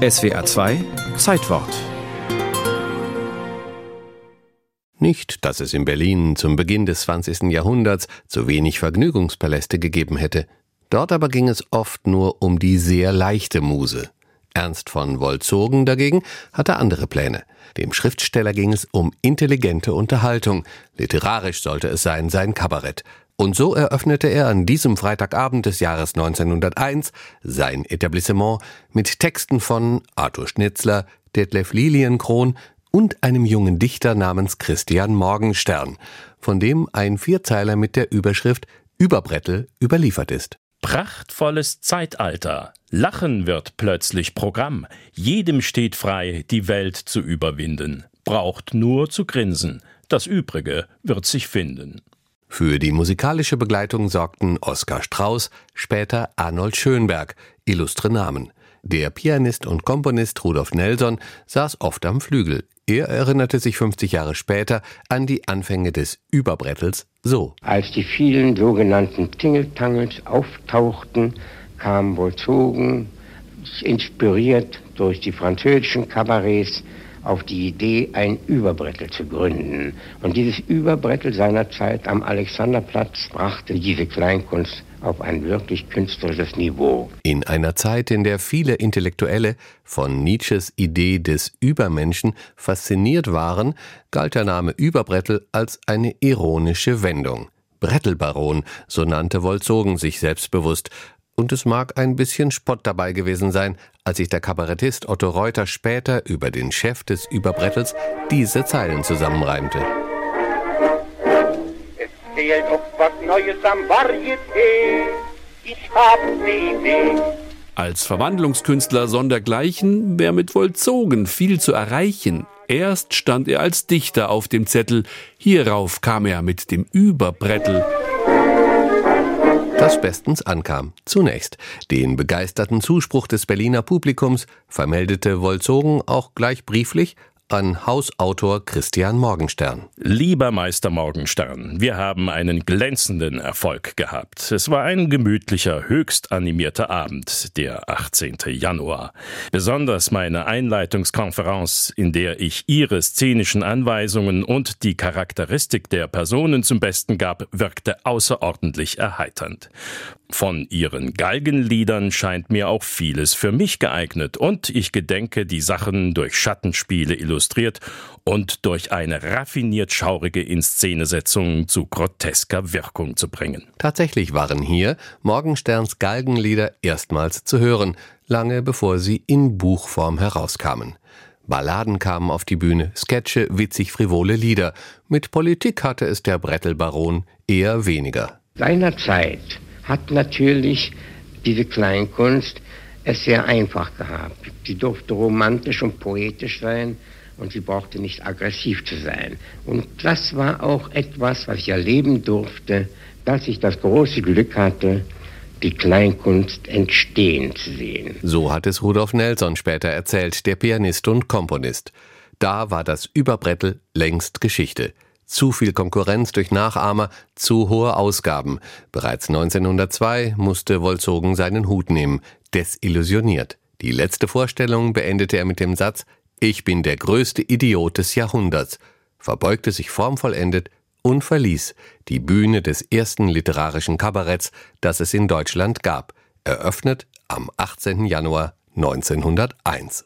SWA 2 Zeitwort Nicht, dass es in Berlin zum Beginn des 20. Jahrhunderts zu wenig Vergnügungspaläste gegeben hätte. Dort aber ging es oft nur um die sehr leichte Muse. Ernst von Wolzogen dagegen hatte andere Pläne. Dem Schriftsteller ging es um intelligente Unterhaltung. Literarisch sollte es sein, sein Kabarett. Und so eröffnete er an diesem Freitagabend des Jahres 1901 sein Etablissement mit Texten von Arthur Schnitzler, Detlef Lilienkron und einem jungen Dichter namens Christian Morgenstern, von dem ein Vierzeiler mit der Überschrift Überbrettel überliefert ist. Prachtvolles Zeitalter. Lachen wird plötzlich Programm. Jedem steht frei, die Welt zu überwinden. Braucht nur zu grinsen. Das Übrige wird sich finden. Für die musikalische Begleitung sorgten Oskar Strauß, später Arnold Schönberg, illustre Namen. Der Pianist und Komponist Rudolf Nelson saß oft am Flügel. Er erinnerte sich 50 Jahre später an die Anfänge des Überbrettels so. Als die vielen sogenannten Tingeltangels auftauchten, kam Volzogen, inspiriert durch die französischen Kabarets, auf die Idee, ein Überbrettel zu gründen. Und dieses Überbrettel seinerzeit am Alexanderplatz brachte diese Kleinkunst auf ein wirklich künstlerisches Niveau. In einer Zeit, in der viele Intellektuelle von Nietzsches Idee des Übermenschen fasziniert waren, galt der Name Überbrettel als eine ironische Wendung. Brettelbaron, so nannte Wolzogen sich selbstbewusst, und es mag ein bisschen Spott dabei gewesen sein, als sich der Kabarettist Otto Reuter später über den Chef des Überbrettels diese Zeilen zusammenreimte. Es fehlt noch was Neues am Varieté. Ich hab ne Idee. Als Verwandlungskünstler sondergleichen wär mit Vollzogen viel zu erreichen. Erst stand er als Dichter auf dem Zettel, hierauf kam er mit dem Überbrettel das bestens ankam. Zunächst den begeisterten Zuspruch des Berliner Publikums vermeldete Wolzogen auch gleich brieflich an Hausautor Christian Morgenstern. Lieber Meister Morgenstern, wir haben einen glänzenden Erfolg gehabt. Es war ein gemütlicher, höchst animierter Abend, der 18. Januar. Besonders meine Einleitungskonferenz, in der ich Ihre szenischen Anweisungen und die Charakteristik der Personen zum Besten gab, wirkte außerordentlich erheiternd. Von Ihren Galgenliedern scheint mir auch vieles für mich geeignet, und ich gedenke, die Sachen durch Schattenspiele illustriert und durch eine raffiniert schaurige Inszenesetzung zu grotesker Wirkung zu bringen. Tatsächlich waren hier Morgensterns Galgenlieder erstmals zu hören, lange bevor sie in Buchform herauskamen. Balladen kamen auf die Bühne, Sketche, witzig frivole Lieder. Mit Politik hatte es der Brettelbaron eher weniger. Seinerzeit hat natürlich diese Kleinkunst es sehr einfach gehabt. Sie durfte romantisch und poetisch sein und sie brauchte nicht aggressiv zu sein. Und das war auch etwas, was ich erleben durfte, dass ich das große Glück hatte, die Kleinkunst entstehen zu sehen. So hat es Rudolf Nelson später erzählt, der Pianist und Komponist. Da war das Überbrettel längst Geschichte. Zu viel Konkurrenz durch Nachahmer, zu hohe Ausgaben. Bereits 1902 musste Wolzogen seinen Hut nehmen, desillusioniert. Die letzte Vorstellung beendete er mit dem Satz Ich bin der größte Idiot des Jahrhunderts, verbeugte sich formvollendet und verließ die Bühne des ersten literarischen Kabaretts, das es in Deutschland gab, eröffnet am 18. Januar 1901.